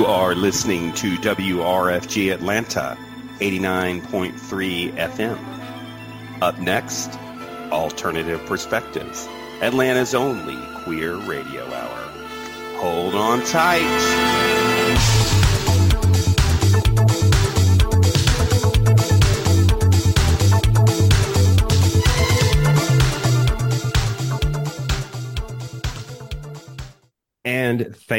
You are listening to WRFG Atlanta, 89.3 FM. Up next, Alternative Perspectives, Atlanta's only queer radio hour. Hold on tight.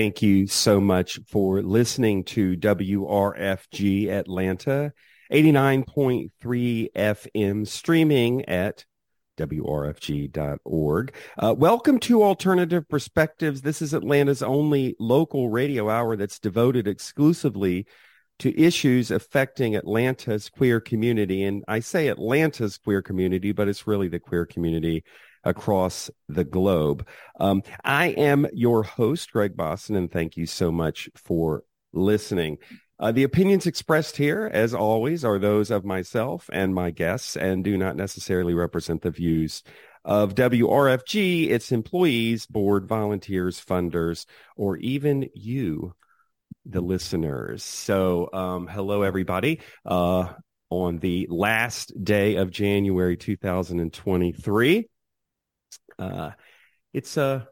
Thank you so much for listening to WRFG Atlanta, 89.3 FM, streaming at WRFG.org. Uh, welcome to Alternative Perspectives. This is Atlanta's only local radio hour that's devoted exclusively to issues affecting Atlanta's queer community. And I say Atlanta's queer community, but it's really the queer community across the globe. Um, I am your host, Greg Boston, and thank you so much for listening. Uh, the opinions expressed here, as always, are those of myself and my guests and do not necessarily represent the views of WRFG, its employees, board volunteers, funders, or even you, the listeners. So, um, hello, everybody. Uh, on the last day of January 2023, uh, it's a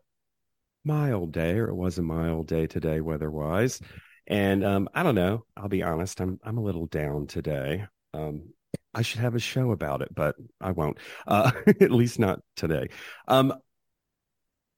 mild day, or it was a mild day today, weather-wise. And um, I don't know. I'll be honest. I'm I'm a little down today. Um, I should have a show about it, but I won't. Uh, at least not today. Um,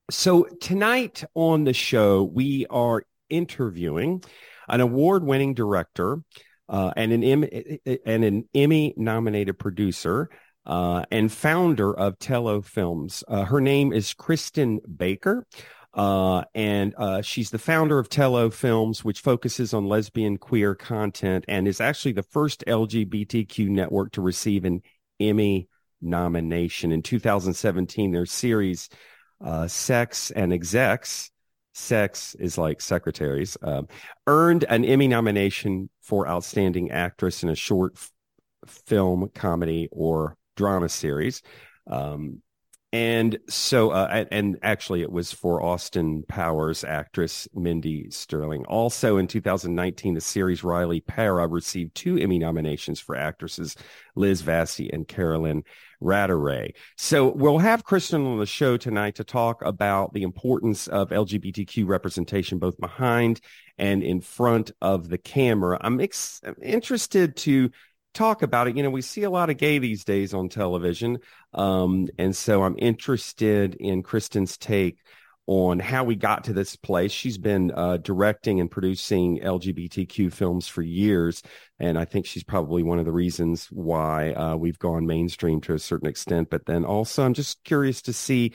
so tonight on the show, we are interviewing an award-winning director uh, and an Emmy and an Emmy-nominated producer uh, and founder of Tello Films. Uh, her name is Christin Baker. Uh, and uh, she's the founder of Tello Films, which focuses on lesbian queer content and is actually the first LGBTQ network to receive an Emmy nomination. In 2017, their series, uh, Sex and Execs, Sex is like secretaries, um, earned an Emmy nomination for Outstanding Actress in a Short Film, Comedy, or drama series. Um, and so, uh, and actually, it was for Austin Powers actress Mindy Sterling. Also, in 2019, the series Riley Parra received two Emmy nominations for actresses Liz Vassey and Carolyn Ratteray. So, we'll have Christin on the show tonight to talk about the importance of LGBTQ representation both behind and in front of the camera. I'm ex- interested to talk about it. You know, we see a lot of gay these days on television. Um, and so I'm interested in Christin's take on how we got to this place. She's been uh, directing and producing LGBTQ films for years. And I think she's probably one of the reasons why uh, we've gone mainstream to a certain extent. But then also, I'm just curious to see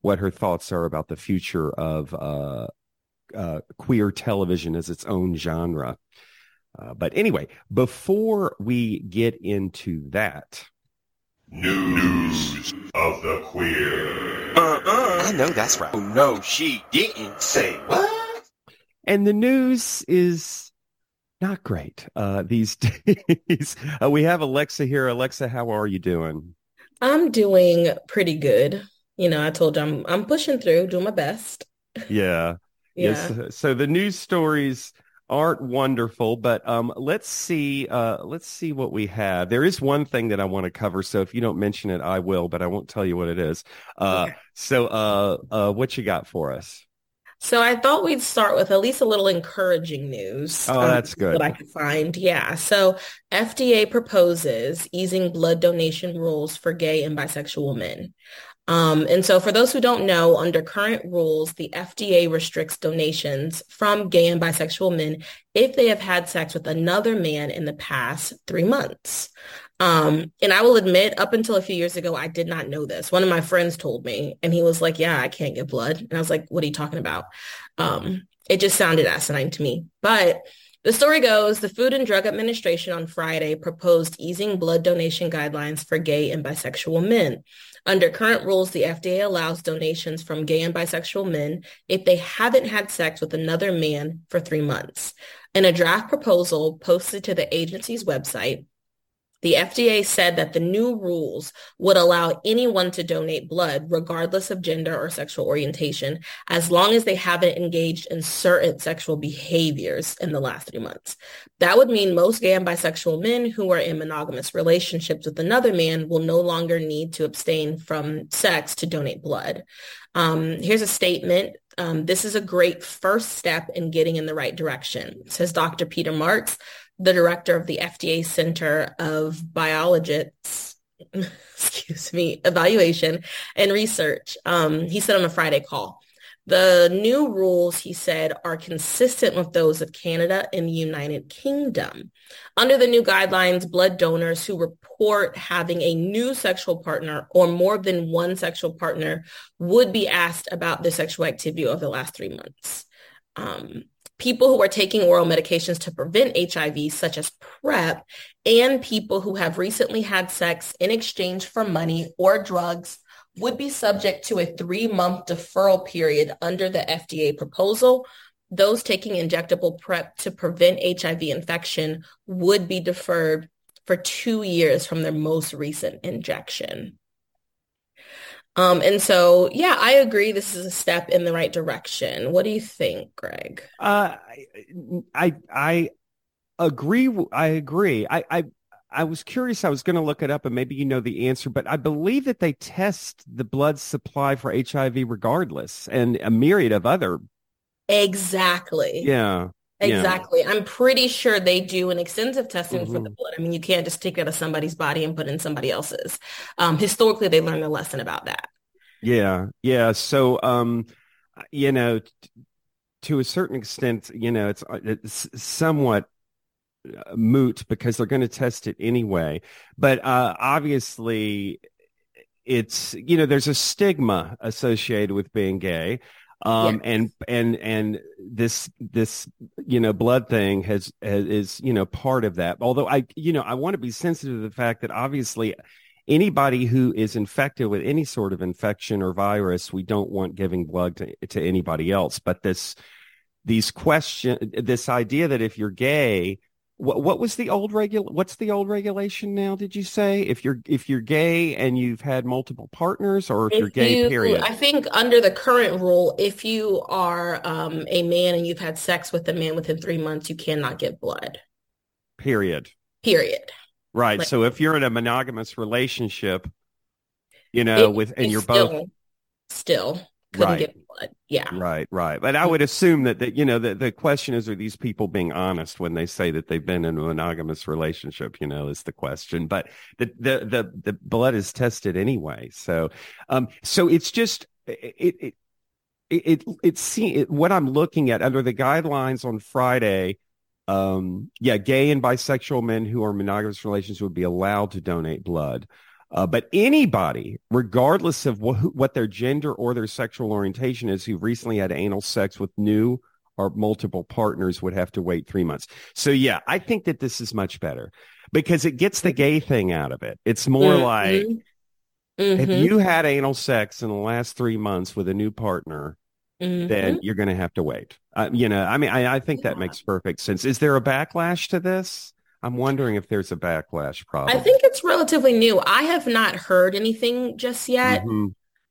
what her thoughts are about the future of uh, uh queer television as its own genre. Uh, but anyway, before we get into that, news of the queer. Uh-uh. I know that's right. Oh, no, she didn't say what? And the news is not great uh, these days. Uh, we have Alexa here. Alexa, how are you doing? I'm doing pretty good. You know, I told you I'm I'm pushing through, doing my best. Yeah. yeah. Yes. So the news stories aren't wonderful, but um, let's see. Uh, let's see what we have. There is one thing that I want to cover. So if you don't mention it, I will, but I won't tell you what it is. Uh, okay. So, uh, uh, what you got for us? So I thought we'd start with at least a little encouraging news. Oh, um, that's good. What I could find. Yeah. So FDA proposes easing blood donation rules for gay and bisexual men. Um, and so for those who don't know, under current rules, the FDA restricts donations from gay and bisexual men if they have had sex with another man in the past three months. Um, and I will admit, up until a few years ago, I did not know this. One of my friends told me, and he was like, yeah, I can't get blood. And I was like, what are you talking about? Um, it just sounded asinine to me. But the story goes, the Food and Drug Administration on Friday proposed easing blood donation guidelines for gay and bisexual men. Under current rules, the FDA allows donations from gay and bisexual men if they haven't had sex with another man for three months. In a draft proposal posted to the agency's website, The FDA said that the new rules would allow anyone to donate blood regardless of gender or sexual orientation as long as they haven't engaged in certain sexual behaviors in the last three months. That would mean most gay and bisexual men who are in monogamous relationships with another man will no longer need to abstain from sex to donate blood. Um, here's a statement. Um, this is a great first step in getting in the right direction, says Dr. Peter Marks, the director of the FDA Center of Biologics, excuse me, Evaluation and Research. Um, he said on a Friday call, the new rules, he said, are consistent with those of Canada and the United Kingdom. Under the new guidelines, blood donors who report having a new sexual partner or more than one sexual partner would be asked about their sexual activity over the last three months. Um, people who are taking oral medications to prevent HIV, such as PrEP, and people who have recently had sex in exchange for money or drugs would be subject to a three-month deferral period under the FDA proposal. Those taking injectable PrEP to prevent HIV infection would be deferred for two years from their most recent injection. Um, and so, yeah, I agree. This is a step in the right direction. What do you think, Greg? Uh, I I agree. I agree. I I, I was curious. I was going to look it up, and maybe you know the answer. But I believe that they test the blood supply for HIV regardless, and a myriad of other. Exactly. Yeah. Exactly. Yeah. I'm pretty sure they do an extensive testing mm-hmm. for the blood. I mean, you can't just take it out of somebody's body and put in somebody else's. Um, historically, they learned a lesson about that. Yeah. Yeah. So, um, you know, t- to a certain extent, you know, it's, uh, it's somewhat uh, moot because they're going to test it anyway. But uh, obviously, it's you know there's a stigma associated with being gay um yes. and and and this this you know blood thing has, has is you know part of that although i you know i want to be sensitive to the fact that obviously anybody who is infected with any sort of infection or virus we don't want giving blood to, to anybody else but this these question this idea that if you're gay what, what was the old regul what's the old regulation now did you say? If you're if you're gay and you've had multiple partners or if, if you're gay you, period? I think under the current rule if you are um, a man and you've had sex with a man within three months you cannot get blood. Period. Period. Right. Like, so if you're in a monogamous relationship you know it, with and you're still, both still couldn't right. get. Yeah. Right, right. But I would assume that, that you know, the, the question is, are these people being honest when they say that they've been in a monogamous relationship, you know, is the question. But the, the, the, the blood is tested anyway. So, um, so it's just, it, it, it, it, it, what I'm looking at under the guidelines on Friday. Um, yeah, gay and bisexual men who are monogamous relations would be allowed to donate blood. Uh, but anybody, regardless of wh- what their gender or their sexual orientation is, who recently had anal sex with new or multiple partners would have to wait three months. So yeah, I think that this is much better because it gets the gay thing out of it. It's more mm-hmm. like mm-hmm. if you had anal sex in the last three months with a new partner, mm-hmm. then you're going to have to wait. Uh, you know, I mean, I, I think yeah. that makes perfect sense. Is there a backlash to this? I'm wondering if there's a backlash problem. I think it's relatively new. I have not heard anything just yet. Mm-hmm.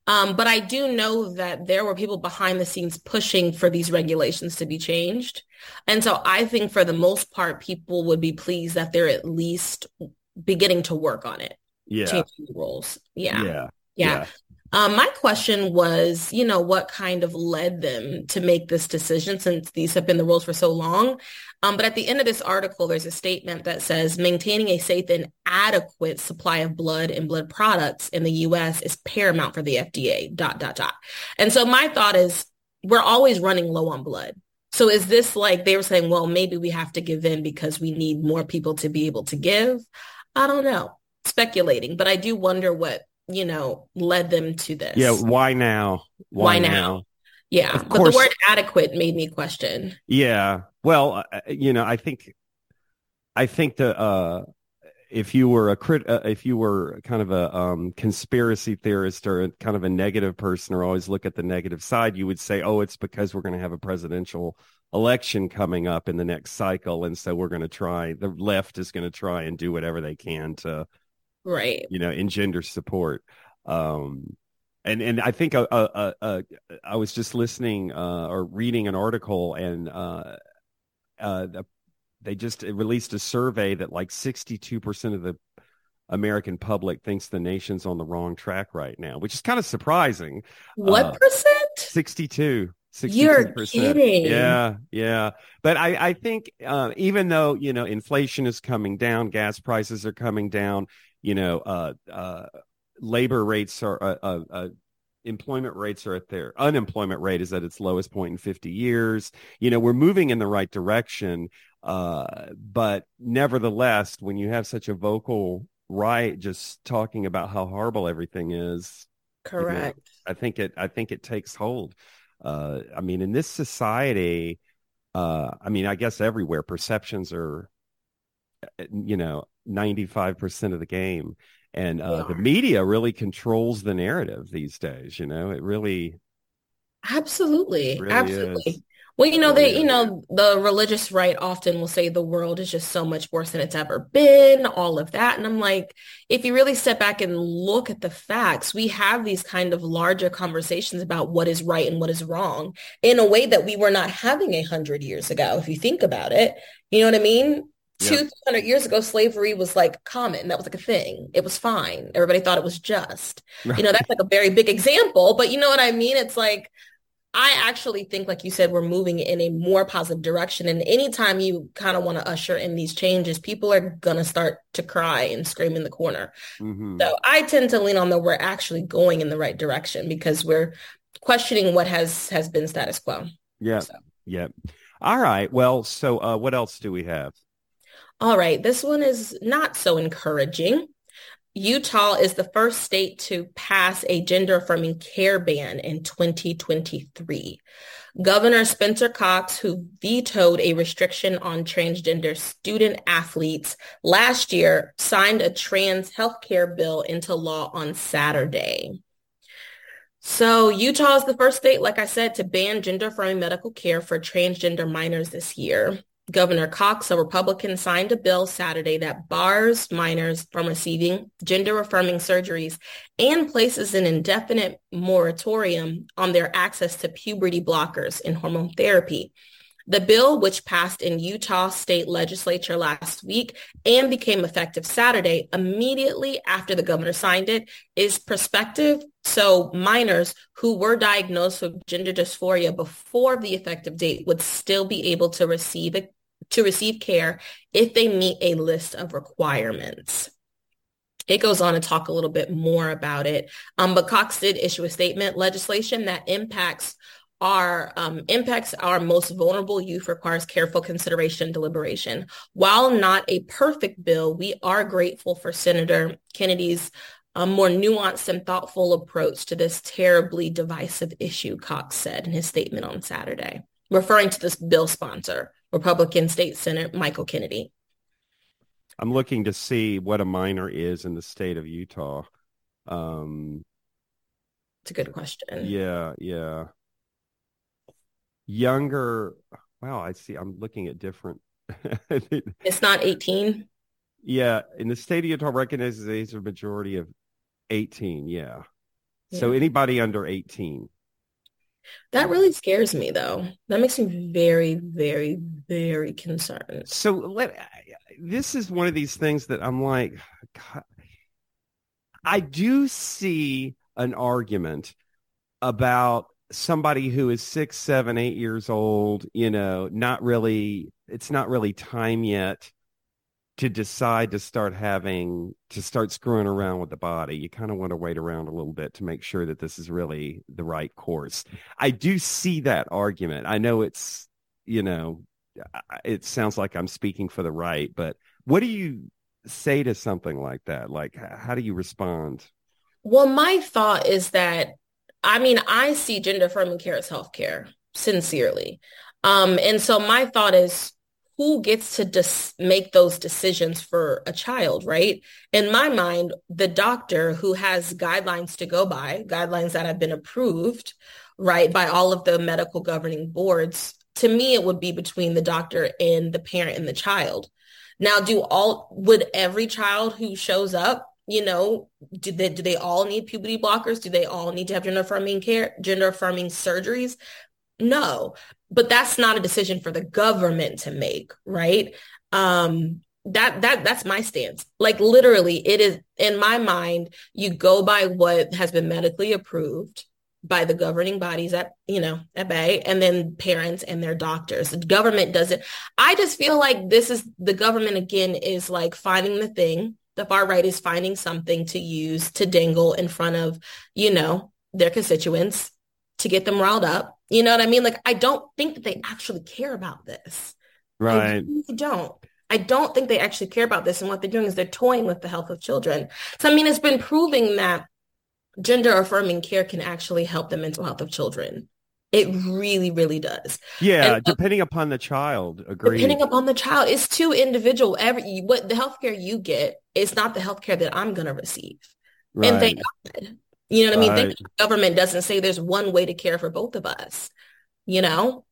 Um, but I do know that there were people behind the scenes pushing for these regulations to be changed. And so I think for the most part, people would be pleased that they're at least beginning to work on it. Yeah. Changing the rules. Yeah. Yeah. Yeah. yeah. Um, my question was, you know, what kind of led them to make this decision since these have been the rules for so long? Um, but at the end of this article, there's a statement that says maintaining a safe and adequate supply of blood and blood products in the U.S. is paramount for the FDA, dot, dot, dot. And so my thought is we're always running low on blood. So is this like they were saying, well, maybe we have to give in because we need more people to be able to give? I don't know. Speculating, but I do wonder what you know, led them to this. Yeah. Why now? Why, why now? now? Yeah. Of but course, the word adequate made me question. Yeah. Well, uh, uh, you know, I think, I think the, uh, if you were a crit, uh, if you were kind of a um, conspiracy theorist or a, kind of a negative person, or always look at the negative side, you would say, "Oh, it's because we're going to have a presidential election coming up in the next cycle, and so we're going to try. The left is going to try and do whatever they can to, right, you know, engender support." Um, and and I think uh, uh, uh, I was just listening uh, or reading an article, and uh, uh, they just released a survey that like 62% of the American public thinks the nation's on the wrong track right now, which is kind of surprising. What uh, percent? 62. 62%. You're kidding. Yeah, yeah. But I, I think uh, even though, you know, inflation is coming down, gas prices are coming down, you know, uh, uh, labor rates are, uh, uh, uh employment rates are at their unemployment rate is at its lowest point in 50 years. You know, we're moving in the right direction. Uh, but nevertheless, when you have such a vocal right, just talking about how horrible everything is, correct. You know, I think it. I think it takes hold. Uh, I mean, in this society, uh, I mean, I guess everywhere perceptions are, you know, ninety five percent of the game, and uh, the media really controls the narrative these days. You know, it really, absolutely, really absolutely. Is. Well, you know, they, you know, the religious right often will say the world is just so much worse than it's ever been, all of that. And I'm like, if you really step back and look at the facts, we have these kind of larger conversations about what is right and what is wrong in a way that we were not having a hundred years ago. If you think about it, you know what I mean? Yeah. 200 years ago, slavery was like common. That was like a thing. It was fine. Everybody thought it was just. Right. You know, that's like a very big example, but you know what I mean? It's like I actually think, like you said, we're moving in a more positive direction. And anytime you kind of want to usher in these changes, people are going to start to cry and scream in the corner. Mm-hmm. So I tend to lean on that we're actually going in the right direction because we're questioning what has has been status quo. Yeah. So. Yeah. All right. Well, so uh, what else do we have? All right. This one is not so encouraging. Utah is the first state to pass a gender affirming care ban in 2023. Governor Spencer Cox, who vetoed a restriction on transgender student athletes last year, signed a trans healthcare bill into law on Saturday. So Utah is the first state, like I said, to ban gender affirming medical care for transgender minors this year. Governor Cox, a Republican, signed a bill Saturday that bars minors from receiving gender-affirming surgeries and places an indefinite moratorium on their access to puberty blockers and hormone therapy. The bill, which passed in Utah state legislature last week and became effective Saturday, immediately after the governor signed it, is prospective. So minors who were diagnosed with gender dysphoria before the effective date would still be able to receive to receive care if they meet a list of requirements. It goes on to talk a little bit more about it. Um, but Cox did issue a statement. Legislation that impacts our um, impacts our most vulnerable youth requires careful consideration and deliberation. While not a perfect bill, we are grateful for Senator Kennedy's um, more nuanced and thoughtful approach to this terribly divisive issue, Cox said in his statement on Saturday, referring to this bill sponsor. Republican State Senator Michael Kennedy. I'm looking to see what a minor is in the state of Utah. Um, it's a good question. Yeah, yeah. Younger. Wow, I see. I'm looking at different. it's not 18. Yeah, in the state of Utah recognizes the age of majority of 18. Yeah. yeah. So anybody under 18. That really scares me though. That makes me very, very, very concerned. So let this is one of these things that I'm like, God, I do see an argument about somebody who is six, seven, eight years old, you know, not really, it's not really time yet to decide to start having to start screwing around with the body you kind of want to wait around a little bit to make sure that this is really the right course. I do see that argument. I know it's you know it sounds like i'm speaking for the right but what do you say to something like that? Like how do you respond? Well my thought is that i mean i see gender affirming care as healthcare sincerely. Um and so my thought is who gets to dis- make those decisions for a child, right? In my mind, the doctor who has guidelines to go by, guidelines that have been approved, right, by all of the medical governing boards, to me, it would be between the doctor and the parent and the child. Now, do all, would every child who shows up, you know, do they, do they all need puberty blockers? Do they all need to have gender affirming care, gender affirming surgeries? No, but that's not a decision for the government to make, right? Um, that that that's my stance. Like literally, it is in my mind. You go by what has been medically approved by the governing bodies at you know at bay, and then parents and their doctors. The government does it. I just feel like this is the government again is like finding the thing. The far right is finding something to use to dangle in front of you know their constituents to get them riled up you know what I mean? Like, I don't think that they actually care about this. Right. I really don't. I don't think they actually care about this. And what they're doing is they're toying with the health of children. So, I mean, it's been proving that gender affirming care can actually help the mental health of children. It really, really does. Yeah, and, uh, depending upon the child. Agree. Depending upon the child, it's too individual. Every what the healthcare you get is not the healthcare that I'm going to receive. Right. And thank God. You know what. I mean? The government doesn't say there's one way to care for both of us. You know?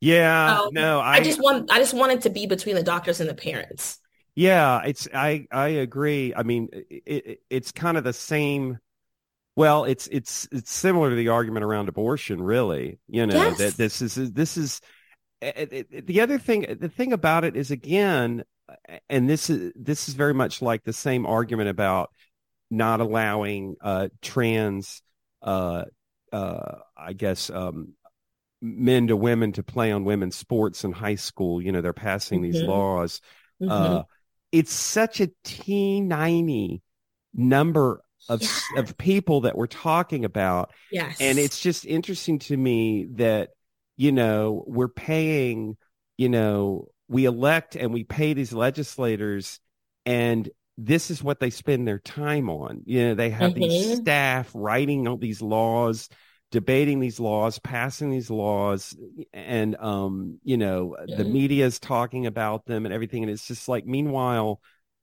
Yeah. So no, I, I just want I just want it to be between the doctors and the parents. Yeah, it's I I agree. I mean, it, it, it's kind of the same. Well, it's it's it's similar to the argument around abortion, really. You know yes. that this is this is it, the other thing. The thing about it is again, and this is this is very much like the same argument about not allowing uh, trans, uh, uh, I guess, um, men to women to play on women's sports in high school. You know, they're passing mm-hmm. these laws. Mm-hmm. Uh, it's such a teeny number of yes. of people that we're talking about. Yes. And it's just interesting to me that, you know, we're paying, you know, we elect and we pay these legislators and this is what they spend their time on. You know, they have mm-hmm. these staff writing all these laws, debating these laws, passing these laws, and um, you know, mm-hmm. the media is talking about them and everything. And it's just like, meanwhile,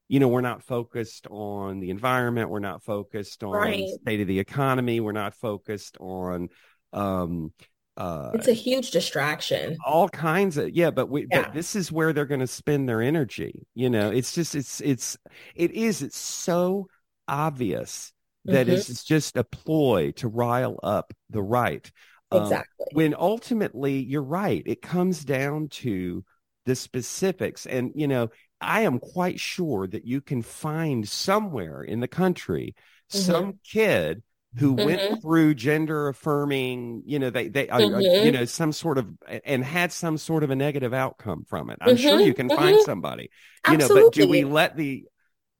you know, we're not focused on the environment, we're not focused on right. state of the economy, we're not focused on um uh, it's a huge distraction. All kinds of yeah, but we yeah. but this is where they're going to spend their energy. You know, it's just it's it's it is it's so obvious that mm-hmm. it's just a ploy to rile up the right. Um, exactly. Um, when ultimately you're right, it comes down to the specifics, and you know, I am quite sure that you can find somewhere in the country mm-hmm. some kid who mm-hmm. went through gender affirming, you know, they, they, mm-hmm. uh, you know, some sort of, and had some sort of a negative outcome from it. I'm mm-hmm. sure you can find mm-hmm. somebody, Absolutely. you know, but do we let the,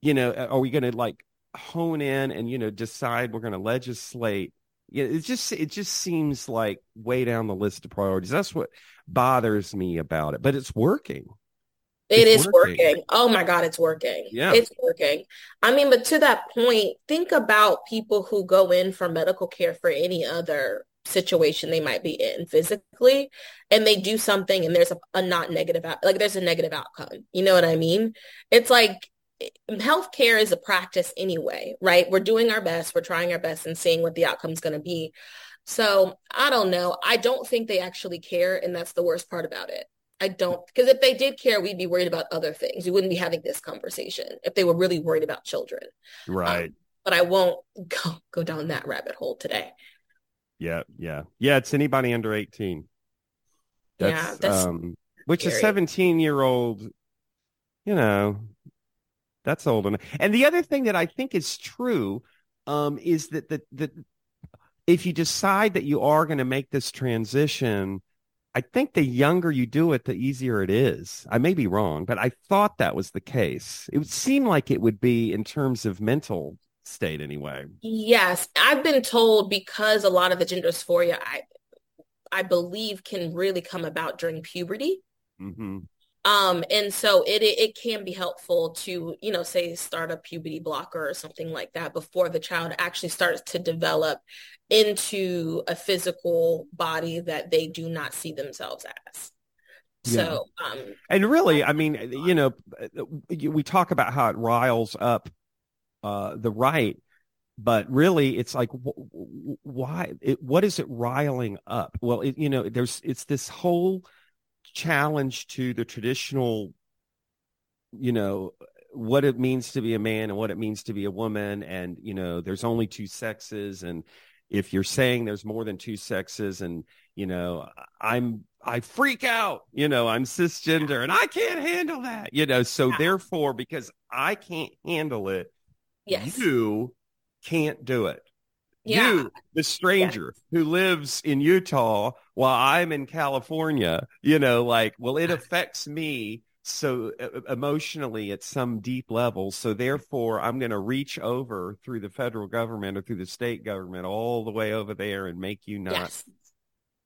you know, are we going to like hone in and, you know, decide we're going to legislate? Yeah, it just, it just seems like way down the list of priorities. That's what bothers me about it, but it's working. It it's is working. working. Oh my God, it's working. Yeah. It's working. I mean, but to that point, think about people who go in for medical care for any other situation they might be in physically and they do something and there's a, a not negative out, like there's a negative outcome. You know what I mean? It's like healthcare is a practice anyway, right? We're doing our best, we're trying our best and seeing what the outcome is going to be. So I don't know. I don't think they actually care. And that's the worst part about it. I don't, because if they did care, we'd be worried about other things. We wouldn't be having this conversation if they were really worried about children. Right. Um, but I won't go, go down that rabbit hole today. Yeah. Yeah. Yeah. It's anybody under 18. That's, yeah. That's um, which scary. a 17 year old, you know, that's old enough. And the other thing that I think is true um, is that, that, that if you decide that you are going to make this transition, I think the younger you do it, the easier it is. I may be wrong, but I thought that was the case. It would seem like it would be in terms of mental state anyway. Yes. I've been told because a lot of the gender dysphoria I I believe can really come about during puberty. Mm-hmm. Um, and so it, it can be helpful to, you know, say start a puberty blocker or something like that before the child actually starts to develop into a physical body that they do not see themselves as. So, um, and really, I mean, you know, we talk about how it riles up uh, the right, but really, it's like, why? It, what is it riling up? Well, it, you know, there's it's this whole challenge to the traditional, you know, what it means to be a man and what it means to be a woman, and you know, there's only two sexes, and if you're saying there's more than two sexes, and you know, I'm I freak out, you know, I'm cisgender and I can't handle that, you know. So yeah. therefore, because I can't handle it, yes. you can't do it. Yeah. You, the stranger who lives in Utah while I'm in California, you know, like, well, it affects me so emotionally at some deep level. So therefore, I'm going to reach over through the federal government or through the state government all the way over there and make you not yes.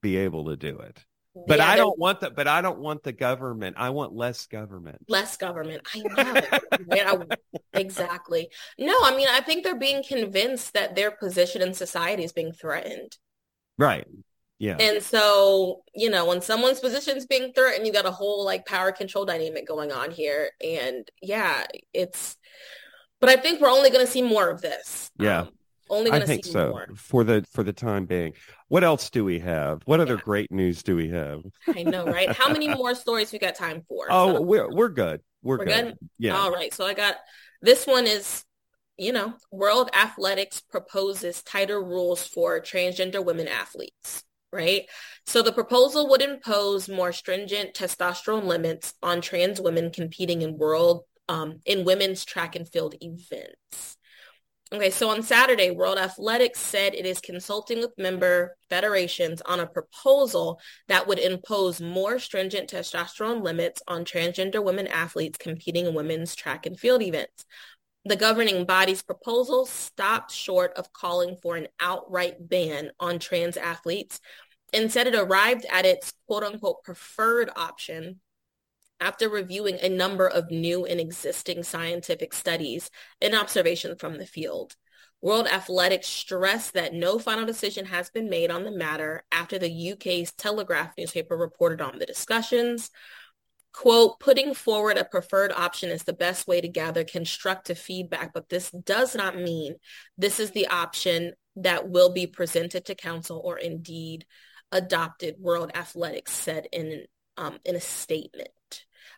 be able to do it. But yeah, I don't want the But I don't want the government. I want less government. Less government. I know. exactly. No, I mean, I think they're being convinced that their position in society is being threatened. Right. Yeah. And so, you know, when someone's position is being threatened, you got a whole like power control dynamic going on here. And yeah, it's. But I think we're only going to see more of this. Yeah. Um, only I think so more. for the for the time being. What else do we have? What other yeah. great news do we have? I know, right? How many more stories we got time for? Oh, so, we're we're good. We're, we're good. good. Yeah. All right. So I got this one is you know, World Athletics proposes tighter rules for transgender women athletes, right? So the proposal would impose more stringent testosterone limits on trans women competing in world um, in women's track and field events. Okay, so on Saturday, World Athletics said it is consulting with member federations on a proposal that would impose more stringent testosterone limits on transgender women athletes competing in women's track and field events. The governing body's proposal stopped short of calling for an outright ban on trans athletes. Instead, it arrived at its quote unquote preferred option after reviewing a number of new and existing scientific studies and observations from the field. World Athletics stressed that no final decision has been made on the matter after the UK's Telegraph newspaper reported on the discussions. Quote, putting forward a preferred option is the best way to gather constructive feedback, but this does not mean this is the option that will be presented to council or indeed adopted, World Athletics said in, um, in a statement.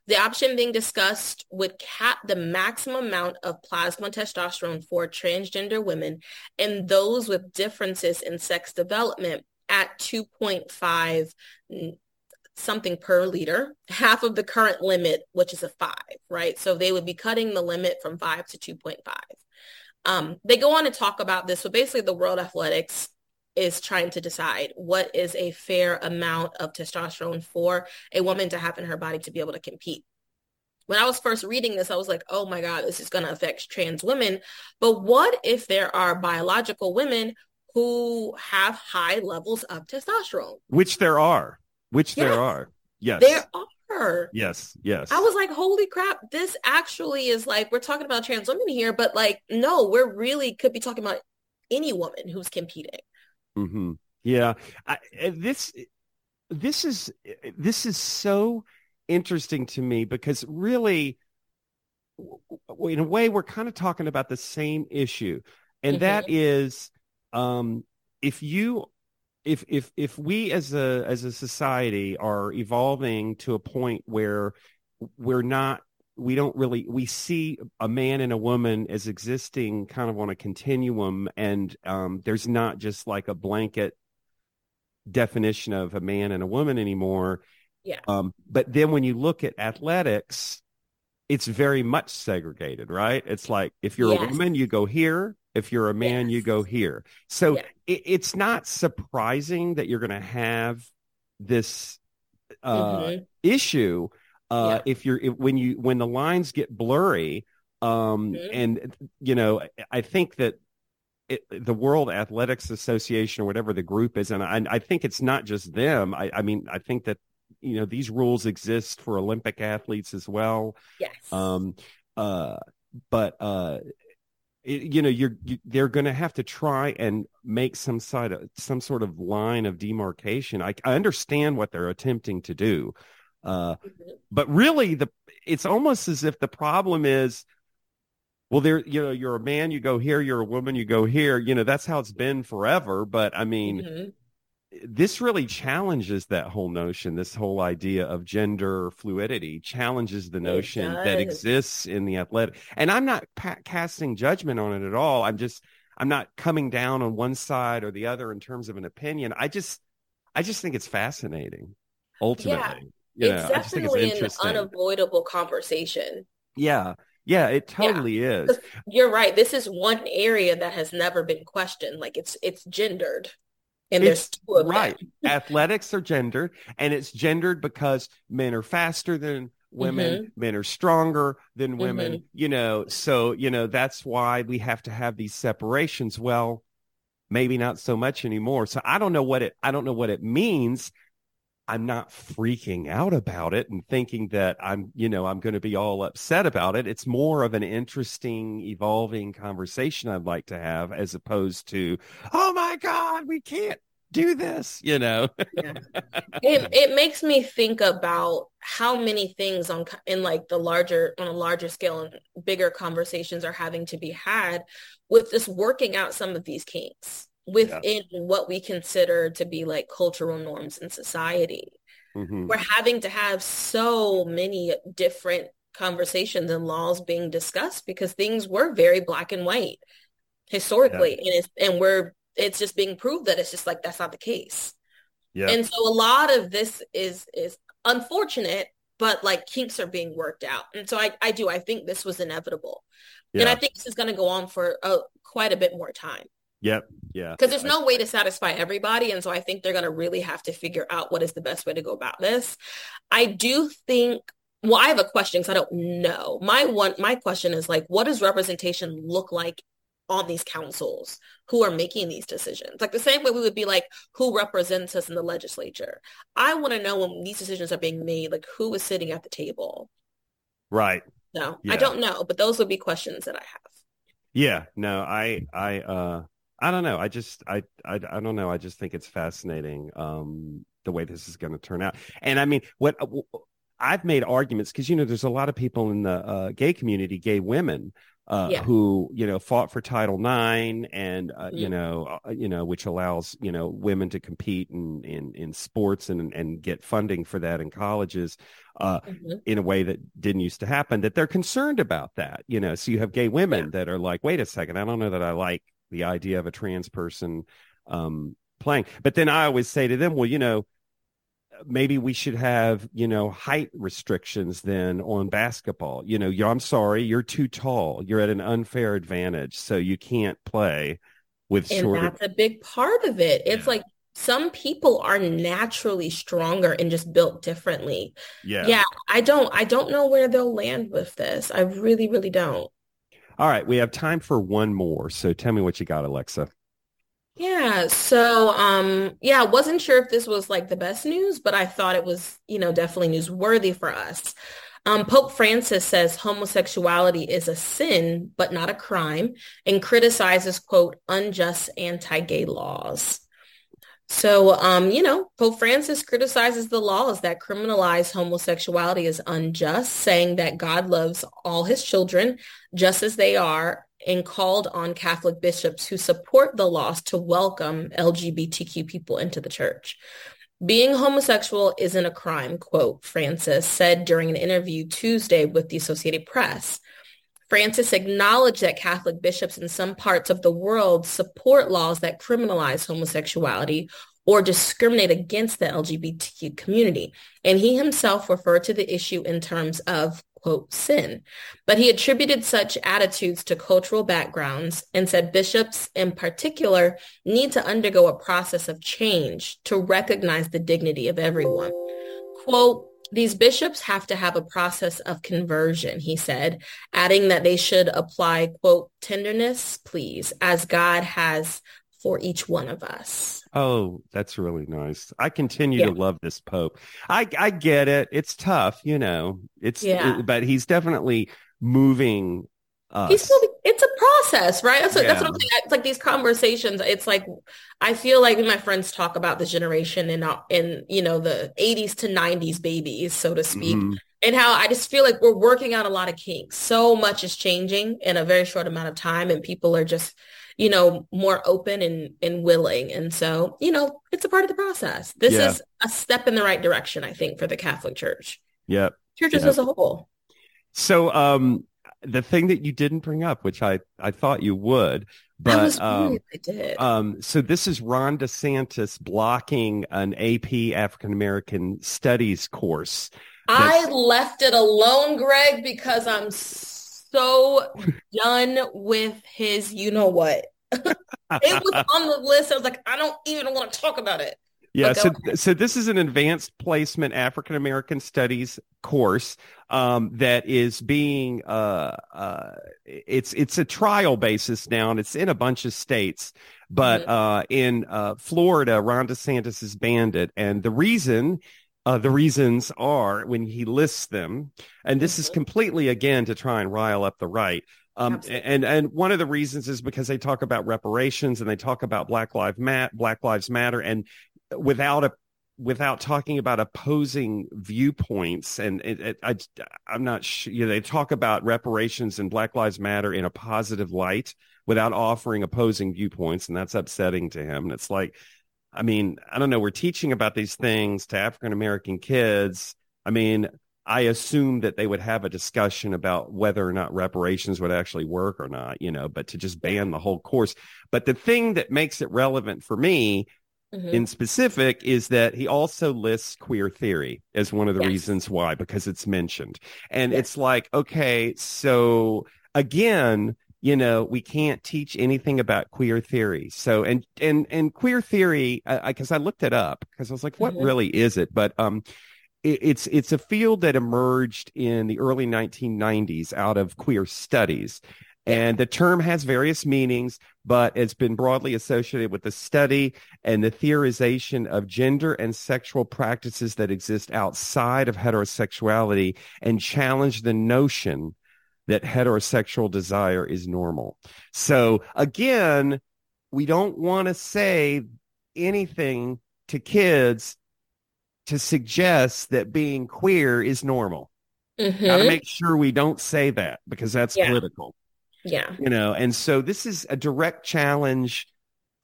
The option being discussed would cap the maximum amount of plasma testosterone for transgender women and those with differences in sex development at 2.5 something per liter, half of the current limit, which is a five, right? So they would be cutting the limit from five to 2.5. Um, they go on to talk about this. So basically the World Athletics is trying to decide what is a fair amount of testosterone for a woman to have in her body to be able to compete. When I was first reading this, I was like, oh my God, this is going to affect trans women. But what if there are biological women who have high levels of testosterone? Which there are. Which yes. there are. Yes. There are. Yes, yes. I was like, holy crap, this actually is like, we're talking about trans women here, but like, no, we're really could be talking about any woman who's competing. Mm-hmm. Yeah, I, this this is this is so interesting to me because really, in a way, we're kind of talking about the same issue, and mm-hmm. that is, um, if you if if if we as a as a society are evolving to a point where we're not we don't really we see a man and a woman as existing kind of on a continuum and um, there's not just like a blanket definition of a man and a woman anymore yeah um, but then when you look at athletics it's very much segregated right it's like if you're yes. a woman you go here if you're a man yes. you go here so yeah. it, it's not surprising that you're going to have this uh, mm-hmm. issue uh, yeah. if you're if, when you when the lines get blurry um, mm-hmm. and you know i think that it, the world athletics association or whatever the group is and i, I think it's not just them I, I, mean i think that you know these rules exist for olympic athletes as well yes um uh but uh it, you know you're you, they're going to have to try and make some side of some sort of line of demarcation I, I understand what they're attempting to do Uh, but really, the it's almost as if the problem is, well, there, you know, you're a man, you go here, you're a woman, you go here. You know, that's how it's been forever. But I mean, Mhm. this really challenges that whole notion, this whole idea of gender fluidity challenges the notion that exists in the athletic. And I'm not pa- casting judgment on it at all. I'm just, I'm not coming down on one side or the other in terms of an opinion. I just, I just think it's fascinating. Ultimately, you know, it's I just think it's definitely an unavoidable conversation. yeah, yeah, it totally is. You're right. This is one area that has never been questioned. Like it's it's gendered. And It's there's two of them. right. Athletics are gendered, and it's gendered because men are faster than women, Mm-hmm. men are stronger than women, you know. So, you know, that's why we have to have these separations. Well, maybe not so much anymore. So I don't know what it I don't know what it means. I'm not freaking out about it and thinking that I'm, you know, I'm going to be all upset about it. It's more of an interesting, evolving conversation I'd like to have as opposed to, oh my God, we can't do this, you know? It it makes me think about how many things on in like the larger on a larger scale and bigger conversations are having to be had with this working out some of these kinks within what we consider to be like cultural norms in society. Mhm. We're having to have so many different conversations and laws being discussed because things were very black and white historically and it's and we're it's just being proved that it's just like that's not the case. Yeah. And so a lot of this is is unfortunate, but like kinks are being worked out. And so I, I do, I think this was inevitable. And I think this is going to go on for uh, quite a bit more time Yep. Yeah. because there's no way to satisfy everybody. And so I think they're going to really have to figure out what is the best way to go about this. I do think, well, I have a question because I don't know. My one, my question is like, what does representation look like on these councils who are making these decisions? Like the same way we would be like, who represents us in the legislature? I want to know when these decisions are being made, like who is sitting at the table? Right. No, Yeah. I don't know, but those would be questions that I have. Yeah, no, I, I, uh, I don't know. I just, I, I, I don't know. I just think it's fascinating, um, the way this is going to turn out. And I mean, what I've made arguments because, you know, there's a lot of people in the, uh, gay community, gay women, uh, Yeah. who, you know, fought for Title IX and, uh, you Mhm. know, uh, you know, which allows, you know, women to compete in, in, in sports and, and get funding for that in colleges. Uh, Mhm. in a way that didn't used to happen that they're concerned about that you know so you have gay women that are like wait a second i don't know that i like the idea of a trans person um playing but then i always say to them well you know maybe we should have you know height restrictions then on basketball you know i'm sorry you're too tall you're at an unfair advantage so you can't play with And shorter that's a big part of it. It's Yeah. like some people are naturally stronger and just built differently. yeah Yeah, I don't I don't know where they'll land with this. I really, really don't. All right we have time for one more so tell me what you got alexa Yeah, so um yeah, I wasn't sure if this was like the best news, but I thought it was, you know, definitely newsworthy for us. Um, Pope Francis says homosexuality is a sin, but not a crime, and criticizes, quote, unjust anti-gay laws. So, um, you know, Pope Francis criticizes the laws that criminalize homosexuality as unjust, saying that God loves all his children just as they are, and called on Catholic bishops who support the laws to welcome LGBTQ people into the church. Being homosexual isn't a crime, quote, Francis said during an interview Tuesday with the Associated Press. Francis acknowledged that Catholic bishops in some parts of the world support laws that criminalize homosexuality or discriminate against the LGBTQ community. And he himself referred to the issue in terms of, quote, sin. But he attributed such attitudes to cultural backgrounds and said bishops in particular need to undergo a process of change to recognize the dignity of everyone. Quote, these bishops have to have a process of conversion, he said, adding that they should apply, quote, tenderness, please, as God has for each one of us. Oh, that's really nice. I continue Yeah. to love this pope. I I get it. It's tough, you know. It's Yeah. but he's definitely moving us. He's moving, it's a process, right? That's, what, yeah. that's what I'm saying. It's like these conversations. It's like I feel like when my friends talk about the generation and in you know the 80s to 90s babies, so to speak, mm-hmm. and how I just feel like we're working out a lot of kinks. So much is changing in a very short amount of time, and people are just you know more open and and willing. And so you know it's a part of the process. This yeah. is a step in the right direction, I think, for the Catholic Church. Yep. Churches yep. as a whole. So, um, the thing that you didn't bring up, which I, I thought you would, but um, I did. Um, so this is Ron DeSantis blocking an AP African American Studies course. I left it alone, Greg, because I'm so done with his. You know what? it was on the list. I was like, I don't even want to talk about it. Yeah, so so this is an advanced placement African American Studies course um, that is being uh, uh, it's it's a trial basis now, and it's in a bunch of states. But mm-hmm. uh, in uh, Florida, Ron DeSantis has banned it, and the reason. Uh, the reasons are when he lists them, and this mm-hmm. is completely again to try and rile up the right. Um, and and one of the reasons is because they talk about reparations and they talk about Black Lives Matter, Black Lives Matter, and without a without talking about opposing viewpoints and it, it, I, i'm not sure you know, they talk about reparations and black lives matter in a positive light without offering opposing viewpoints and that's upsetting to him. And it's like i mean i don't know we're teaching about these things to african american kids. I mean i assume that they would have a discussion about whether or not reparations would actually work or not you know but to just ban the whole course. But the thing that makes it relevant for me mm-hmm. in specific is that he also lists queer theory as one of the yes. reasons why, because it's mentioned. And yes. it's like, okay, so again, you know, we can't teach anything about queer theory. So, and, and, and queer theory, because I, I, looked it up because I was like, what mm-hmm. really is it? But, um, it's it's a field that emerged in the early 1990s out of queer studies and the term has various meanings, but it's been broadly associated with the study and the theorization of gender and sexual practices that exist outside of heterosexuality and challenge the notion that heterosexual desire is normal. So again, we don't want to say anything to kids to suggest that being queer is normal. Mm-hmm. Got to make sure we don't say that because that's yeah. political. Yeah. You know, and so this is a direct challenge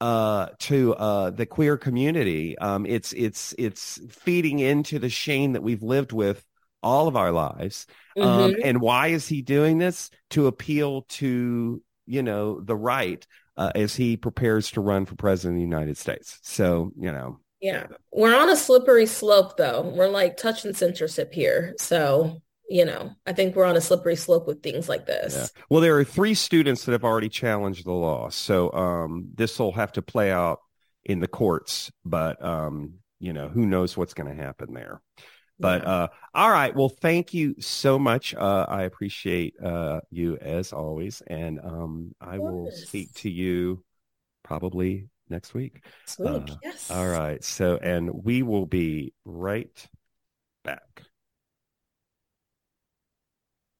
uh, to uh, the queer community. Um, it's it's it's feeding into the shame that we've lived with all of our lives. Um, mm-hmm. And why is he doing this? To appeal to you know the right uh, as he prepares to run for president of the United States. So you know. Yeah, we're on a slippery slope, though. We're like touching censorship here. So you know, I think we're on a slippery slope with things like this. Yeah. Well, there are three students that have already challenged the law. So um, this will have to play out in the courts, but, um, you know, who knows what's going to happen there. But yeah. uh, all right. Well, thank you so much. Uh, I appreciate uh, you as always. And um, I will speak to you probably next week. Next uh, yes. All right. So, and we will be right back.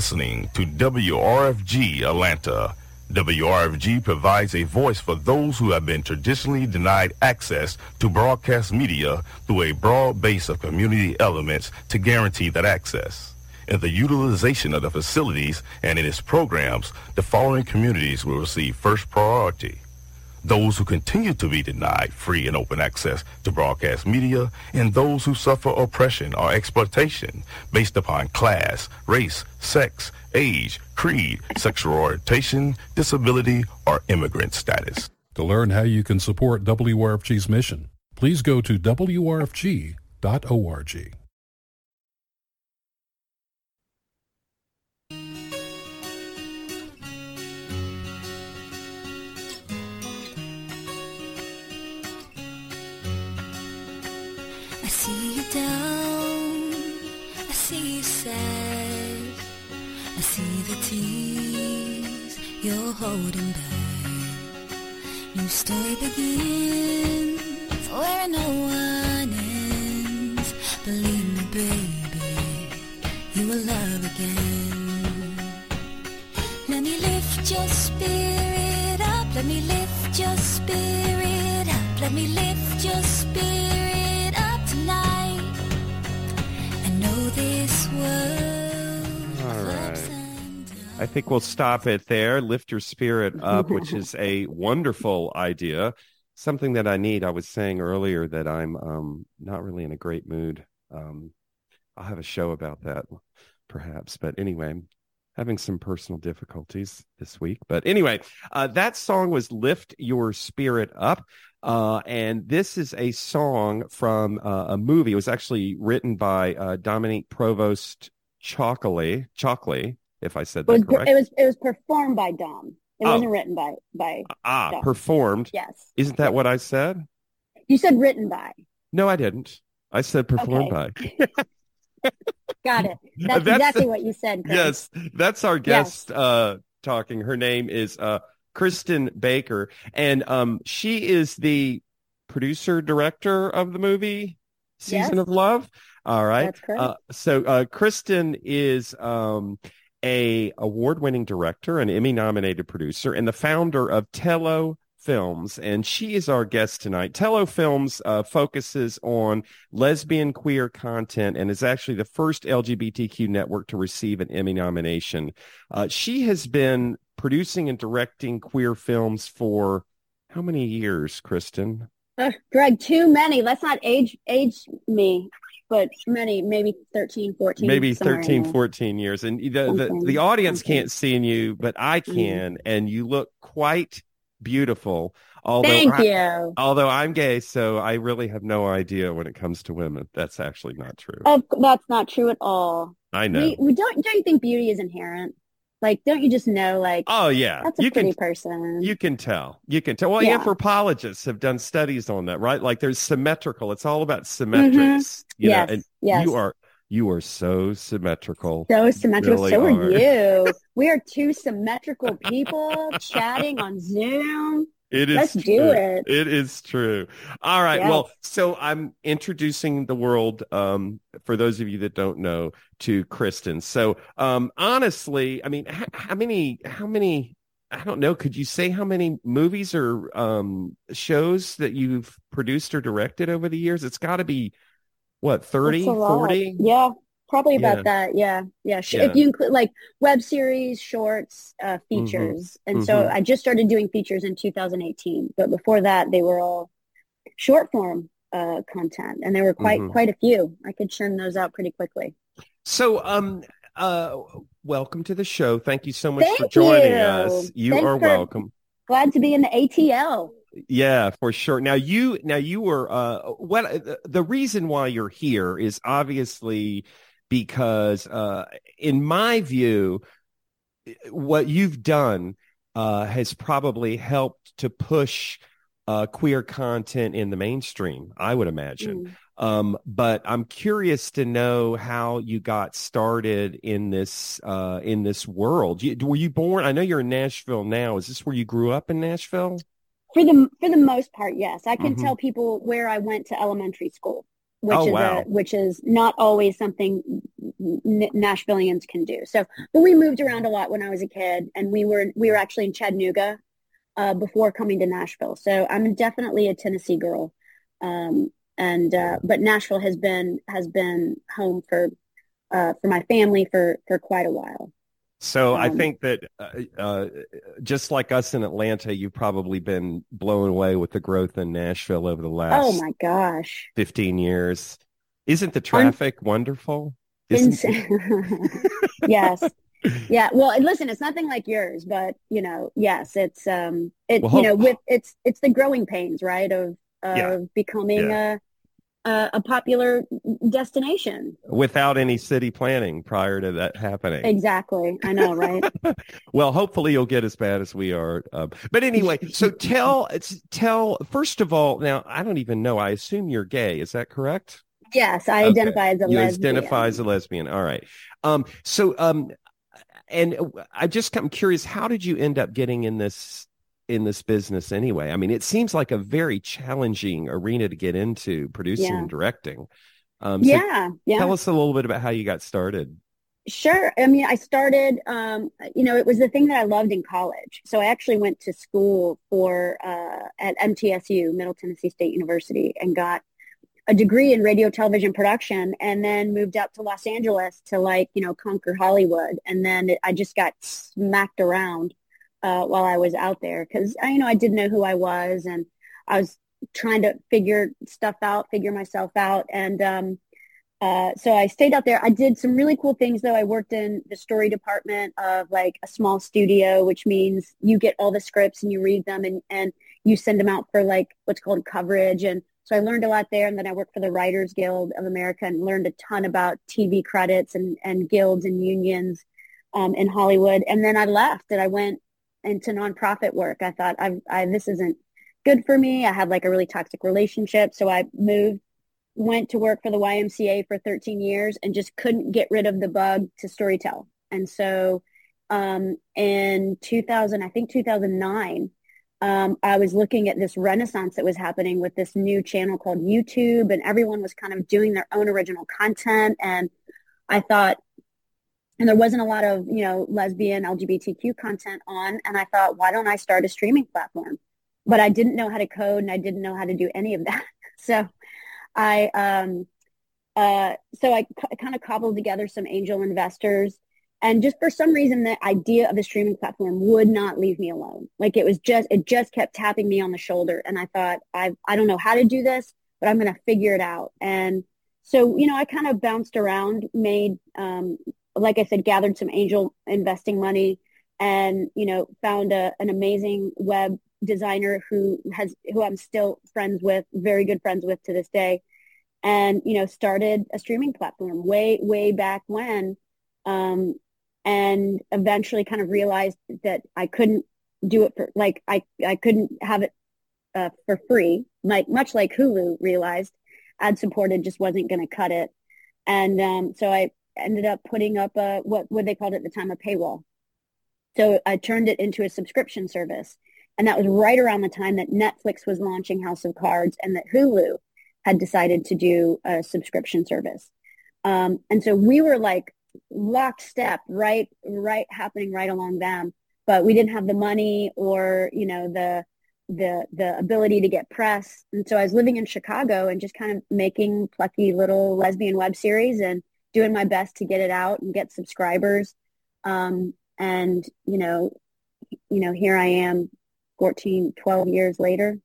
listening to WRFG Atlanta. WRFG provides a voice for those who have been traditionally denied access to broadcast media through a broad base of community elements to guarantee that access in the utilization of the facilities and in its programs, the following communities will receive first priority. Those who continue to be denied free and open access to broadcast media, and those who suffer oppression or exploitation based upon class, race, sex, age, creed, sexual orientation, disability, or immigrant status. To learn how you can support WRFG's mission, please go to wrfg.org. holding back. New story begins where no one ends. Believe me, baby, you will love again. Let me lift your spirit up. Let me lift your spirit up. Let me lift your spirit up tonight. I know this world. All right. Ups and downs. I think we'll stop it there. Lift your spirit up, which is a wonderful idea. Something that I need. I was saying earlier that I'm um, not really in a great mood. Um, I'll have a show about that, perhaps. But anyway, I'm having some personal difficulties this week. But anyway, uh, that song was "Lift Your Spirit Up." Uh, and this is a song from uh, a movie. It was actually written by uh, Dominique Provost Chalkley, Chalkley, if I said It was, that correct. it was it was performed by Dom. It Oh. wasn't written by by ah, Dom. performed. yes. Isn't that what I said? You said written by. No, I didn't. I said performed by. Got it. That's, That's- exactly what you said. Chris. Yes, that's our guest uh, talking. Her name is uh, Christin Baker, and um, she is the producer director of the movie Season Yes. of Love. All right. That's. Uh, so uh, Christin is um, a award-winning director, an Emmy-nominated producer, and the founder of Tello Films, and she is our guest tonight. Tello Films uh, focuses on lesbian queer content and is actually the first LGBTQ network to receive an Emmy nomination. Uh, she has been producing and directing queer films for how many years, Christin? Uh, Greg, too many. Let's not age age me, but many, maybe 13, 14. maybe somewhere 13 14 years and the the, the audience something. can't see you but i Mhm. can and you look quite beautiful although Thank I, you. although i'm gay so i really have no idea when it comes to women that's actually not true Of, that's not true at all. i know We, we don't don't you think beauty is inherent? Like, don't you just know? Like, oh yeah that's a you pretty can person. you can tell you can tell well Yeah. anthropologists have done studies on that right like there's symmetrical it's all about mm-hmm. symmetrics you yes, know and yes. you are you are so symmetrical So symmetrical. really so are. are. you. We are two symmetrical people chatting on Zoom. It is Let's do true. it. It is true. All right. Yes. Well, so I'm introducing the world, um, for those of you that don't know, to Christin. So, um, honestly, I mean, h- how many, how many, I don't know. Could you say how many movies or, um, shows that you've produced or directed over the years? It's got to be what, 30, That's a lot. 40? Yeah, probably about Yeah. that. Yeah, yeah. Yeah. If you include like web series, shorts, uh, features, and so Mhm. I just started doing features in 2018. But before that, they were all short form uh, content, and there were quite Mhm. quite a few. I could churn those out pretty quickly. So, um, uh, welcome to the show. Thank you so much for joining you. us. You Thanks are welcome. Glad to be in the ATL. Yeah, for sure. Now you now you were uh what the, the reason why you're here is obviously because uh in my view what you've done uh has probably helped to push uh queer content in the mainstream, I would imagine. Mm. Um but I'm curious to know how you got started in this uh in this world. You, were you born I know you're in Nashville now. Is this where you grew up in Nashville? For the for the most part, yes. I can Mhm. tell people where I went to elementary school, which Oh, is wow. a, which is not always something N- Nashvillians can do. So, but we moved around a lot when I was a kid, and we were we were actually in Chattanooga uh, before coming to Nashville. So I'm definitely a Tennessee girl, um, and uh, but Nashville has been has been home for uh, for my family for for quite a while. So I Um, think that uh, uh, just like us in Atlanta, you've probably been blown away with the growth in Nashville over the last Oh my gosh. 15 years. Isn't the traffic wonderful? Isn't- Insane. yes. Yeah. Well, listen, it's nothing like yours, but you know, yes, it's um it Well, you know, with it's it's the growing pains, right, of of Yeah. becoming a, a a popular destination. without any city planning prior to that happening. Exactly. I know, right? Well, hopefully you'll get as bad as we are. Um, but anyway, so tell tell first of all. Now I don't even know. I assume you're gay. Is that correct? yes, I Okay. identify as a you lesbian. identify as a lesbian. All right. Um. So um, and I just I'm curious. How did you end up getting in this in this business anyway? I mean, it seems like a very challenging arena to get into producing Yeah. and directing. Um, so yeah, yeah. Tell us a little bit about how you got started. Sure. I mean, I started, um, you know, it was the thing that I loved in college. So I actually went to school for uh, at MTSU, Middle Tennessee State University, and got a degree in radio, television production, and then moved out to Los Angeles to like, you know, conquer Hollywood. And then it, I just got smacked around uh, while I was out there because I, you know, I didn't know who I was, and I was trying to figure stuff out, figure myself out, and um, uh, so I stayed out there. I did some really cool things though. I worked in the story department of like a small studio, which means you get all the scripts and you read them and, and you send them out for like what's called coverage. And so I learned a lot there. And then I worked for the Writers Guild of America and learned a ton about TV credits and, and guilds and unions um, in Hollywood. And then I left and I went into nonprofit work. I thought I, I this isn't good for me. I had like a really toxic relationship. So I moved went to work for the YMCA for 13 years and just couldn't get rid of the bug to storytell. And so um, in 2000, I think 2009, um, I was looking at this renaissance that was happening with this new channel called YouTube and everyone was kind of doing their own original content. And I thought, and there wasn't a lot of, you know, lesbian LGBTQ content on. And I thought, why don't I start a streaming platform? But I didn't know how to code and I didn't know how to do any of that. So I um uh so I c- kind of cobbled together some angel investors and just for some reason the idea of a streaming platform would not leave me alone. Like it was just it just kept tapping me on the shoulder and I thought I I don't know how to do this, but I'm going to figure it out. And so, you know, I kind of bounced around, made um like I said gathered some angel investing money and, you know, found a, an amazing web designer who has who I'm still friends with, very good friends with to this day, and you know started a streaming platform way way back when, um, and eventually kind of realized that I couldn't do it for like I I couldn't have it uh, for free, like much like Hulu realized ad supported just wasn't going to cut it, and um, so I ended up putting up a what what they called at the time a paywall. So I turned it into a subscription service. And that was right around the time that Netflix was launching House of Cards and that Hulu had decided to do a subscription service. Um, and so we were like lockstep, right, right, happening right along them. But we didn't have the money or, you know, the, the, the ability to get press. And so I was living in Chicago and just kind of making plucky little lesbian web series and doing my best to get it out and get subscribers. Um, and, you know, you know, here I am 14, 12 years later.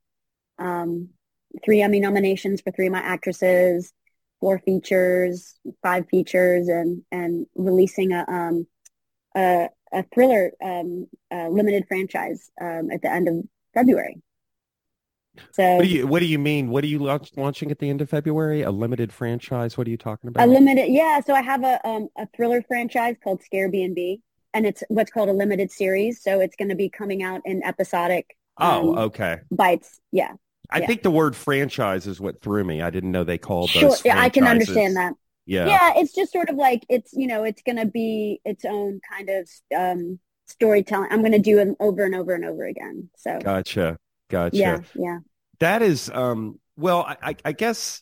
Um, three Emmy nominations for three of my actresses, four features, five features, and and releasing a um, a, a thriller um, uh, limited franchise um, at the end of February. So What do you What do you mean? What are you launch, launching at the end of February? A limited franchise? What are you talking about? a limited, yeah. So I have a um, a thriller franchise called Scare B and B, and it's what's called a limited series. So it's going to be coming out in episodic oh, um, okay. bites. Yeah. I yeah. think the word franchise is what threw me. I didn't know they called Sure. those. Yeah, I can understand that. Yeah. yeah it's just sort of like it's you know it's going to be its own kind of um storytelling i'm going to do it over and over and over again so Gotcha. Gotcha. yeah yeah That is, um, well, I, I, guess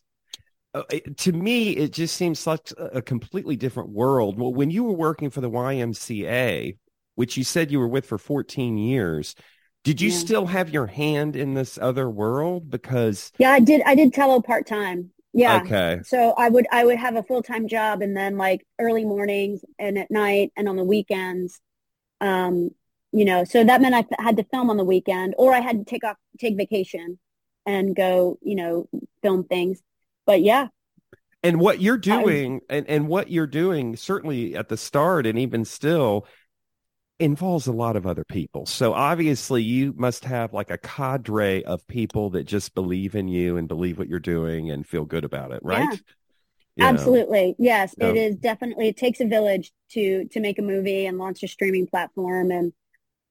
uh, it- to me, it just seems such a a completely different world. Well, when you were working for the YMCA, which you said you were with for 14 years, did you Yeah. still have your hand in this other world? Because, yeah i did i did tello part-time Yeah. Okay. So I would I would have a full time job and then like early mornings and at night and on the weekends. Um, you know, so that meant I had to film on the weekend or I had to take off take vacation and go, you know, film things. But yeah, And what you're doing and, and what you're doing certainly at the start and even still involves a lot of other people. So obviously you must have like a cadre of people that just believe in you and believe what you're doing and feel good about it, right? You know? Absolutely. Yes, it Yeah. is definitely it takes a village to to make a movie and launch a streaming platform and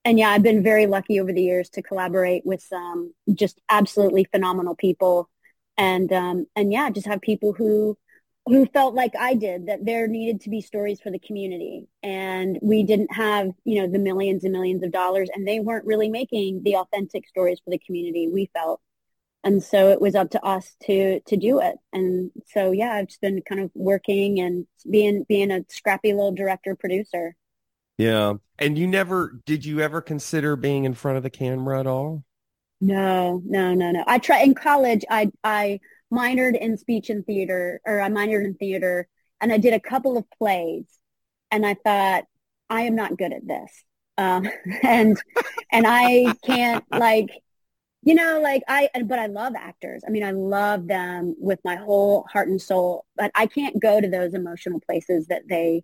and yeah, I've been very lucky over the years to collaborate with some just absolutely phenomenal people. And um and yeah, just have people who who felt like I did that there needed to be stories for the community. And we didn't have, you know, the millions and millions of dollars and they weren't really making the authentic stories for the community we felt. And so it was up to us to to do it. And so yeah i've just been kind of working and being being a scrappy little director producer Yeah. And you never did you ever consider being in front of the camera at all? no no no no i try in college i i minored in speech and theater or i minored in theater and i did a couple of plays and i thought i am not good at this um and and i can't like you know like i but i love actors i mean i love them with my whole heart and soul but i can't go to those emotional places that they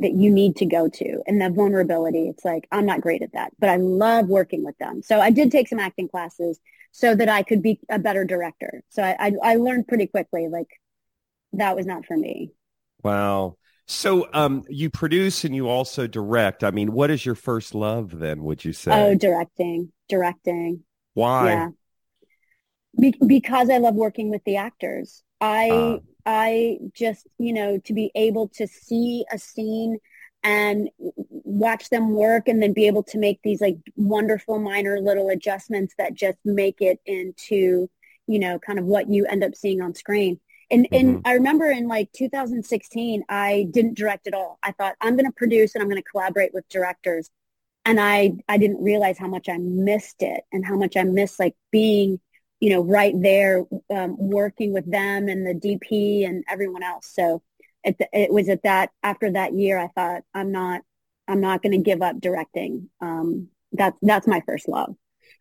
that you need to go to and that vulnerability it's like i'm not great at that but i love working with them so i did take some acting classes so that i could be a better director so i i, I learned pretty quickly like that was not for me Wow. So um you produce and you also direct. I mean, what is your first love then, would you say? oh directing directing Why? Yeah. Be- because I love working with the actors. I Ah. I just, you know, to be able to see a scene and watch them work and then be able to make these like wonderful minor little adjustments that just make it into, you know, kind of what you end up seeing on screen. And and mm-hmm. I remember in like 2016, I didn't direct at all. I thought I'm going to produce and I'm going to collaborate with directors and I I didn't realize how much I missed it and how much I missed like being you know right there um, working with them and the DP and everyone else. So it it was at that after that year I thought I'm not I'm not going to give up directing. Um, that's that's my first love.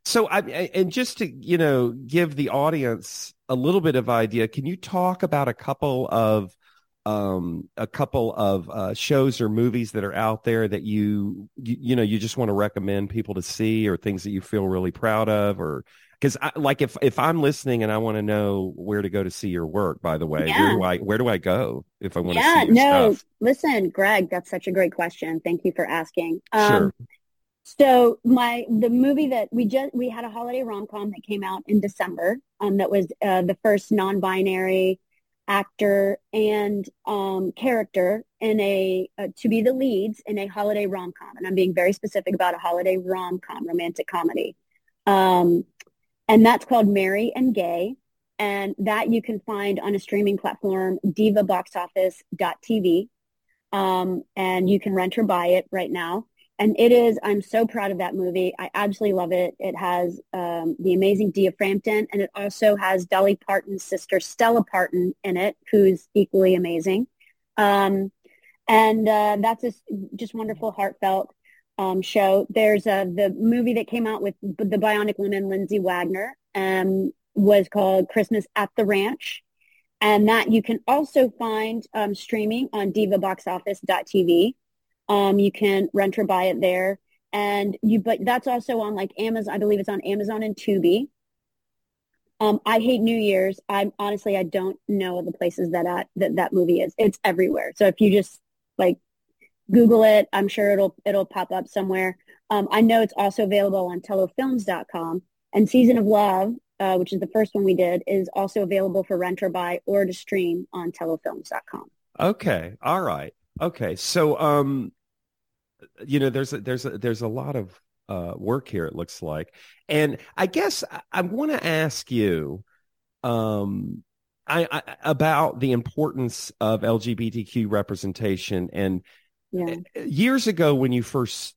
So I and just to, you know, give the audience a little bit of idea, can you talk about a couple of um a couple of uh shows or movies that are out there that you you, you know, you just want to recommend people to see or things that you feel really proud of or because I, like if if I'm listening and I want to know where to go to see your work, by the way, where do I where do I go if I want to Yeah, see your no, stuff? listen, Greg, that's such a great question. Thank you for asking. Um, Sure. So my the movie that we just we had a holiday rom com that came out in December. Um, that was uh, the first non-binary actor and um, character in a uh, to be the leads in a holiday rom com, and I'm being very specific about a holiday rom com, romantic comedy. Um, and that's called Merry and Gay, and that you can find on a streaming platform, divaboxoffice.tv, um, and you can rent or buy it right now. And it is, I'm so proud of that movie. I absolutely love it. It has um, the amazing Dia Frampton, and it also has Dolly Parton's sister, Stella Parton, in it, who's equally amazing. Um, and uh, that's just, just wonderful, heartfelt um, show. There's uh, the movie that came out with the Bionic Woman, Lindsay Wagner, um, was called Christmas at the Ranch. And that you can also find um, streaming on divaboxoffice.tv. Um, you can rent or buy it there. And you, but that's also on like Amazon. I believe it's on Amazon and Tubi. Um, I hate New Year's. I honestly, I don't know the places that that, that that movie is. It's everywhere. So if you just like Google it, I'm sure it'll it'll pop up somewhere. Um, I know it's also available on tellofilms.com. And Season of Love, uh, which is the first one we did, is also available for rent or buy or to stream on tellofilms.com. Okay. All right. Okay. So, um, you know, there's a, there's a, there's a lot of uh, work here. It looks like, and I guess I, I want to ask you, um, I, I about the importance of LGBTQ representation. And Yeah. years ago, when you first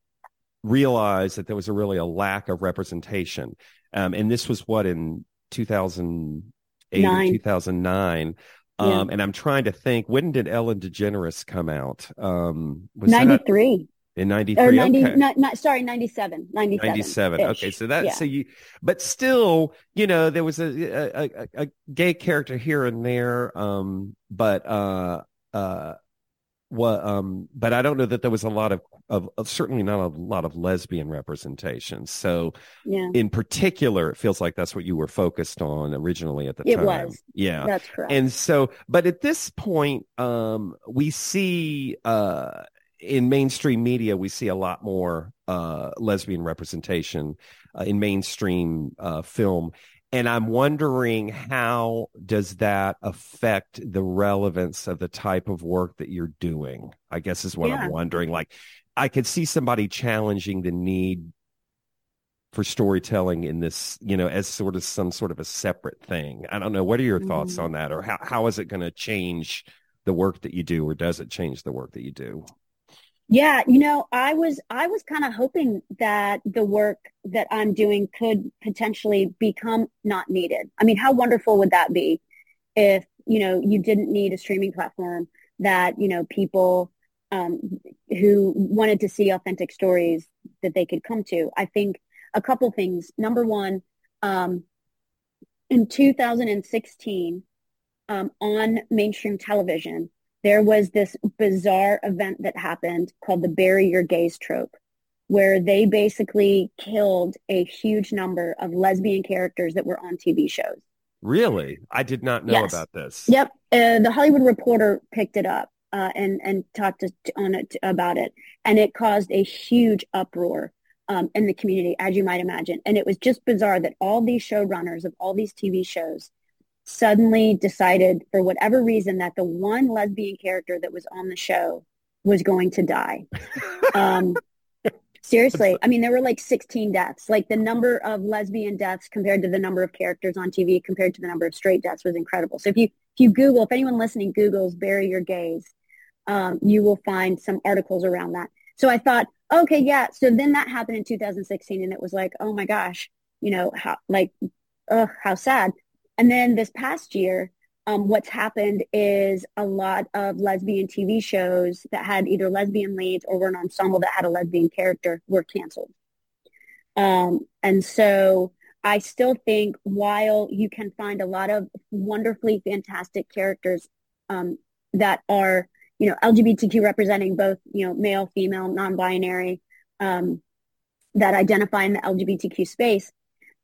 realized that there was a really a lack of representation, um, and this was what in 2000 2008 or Nine. 2009. Yeah. Um, and I'm trying to think, when did Ellen DeGeneres come out? Um, was that 93 in 93? or 90, okay. not, not, sorry, 97, 97. 97. Okay. So that, Yeah. so you, but still, you know, there was a, a, a, a gay character here and there. Um, but, uh, uh, what, um, but I don't know that there was a lot of, of, of certainly not a lot of lesbian representation. So yeah, in particular, it feels like that's what you were focused on originally at the It time. was. Yeah. that's correct. And so, but at this point, um, we see uh, in mainstream media, we see a lot more uh, lesbian representation uh, in mainstream uh, film. And I'm wondering how does that affect the relevance of the type of work that you're doing? I guess is what Yeah. I'm wondering. Like, I could see somebody challenging the need for storytelling in this, you know, as sort of some sort of a separate thing. I don't know. What are your thoughts Mhm. on that? Or how, how is it going to change the work that you do? Or does it change the work that you do? Yeah, you know, I was I was kind of hoping that the work that I'm doing could potentially become not needed. I mean, how wonderful would that be if, you know, you didn't need a streaming platform that, you know, people um, who wanted to see authentic stories that they could come to. I think a couple things. Number one, um, in 2016, um, on mainstream television, there was this bizarre event that happened called the bury your gays trope, where they basically killed a huge number of lesbian characters that were on TV shows. Really? I did not know Yes. about this. Yep, uh, the Hollywood Reporter picked it up uh, and and talked to, on it about it, and it caused a huge uproar um, in the community, as you might imagine. And it was just bizarre that all these showrunners of all these TV shows suddenly decided, for whatever reason, that the one lesbian character that was on the show was going to die. Um, seriously, I mean, there were like 16 deaths. Like the number of lesbian deaths compared to the number of characters on TV compared to the number of straight deaths was incredible. So if you if you Google, if anyone listening Googles "bury your gays," um, you will find some articles around that. So I thought, okay, yeah. So then that happened in 2016, and it was like, oh my gosh, you know, how like, ugh, how sad. And then this past year, um, what's happened is a lot of lesbian TV shows that had either lesbian leads or were an ensemble that had a lesbian character were canceled. Um, and so I still think while you can find a lot of wonderfully fantastic characters um, that are, you know, LGBTQ representing both, you know, male, female, non-binary, um, that identify in the LGBTQ space,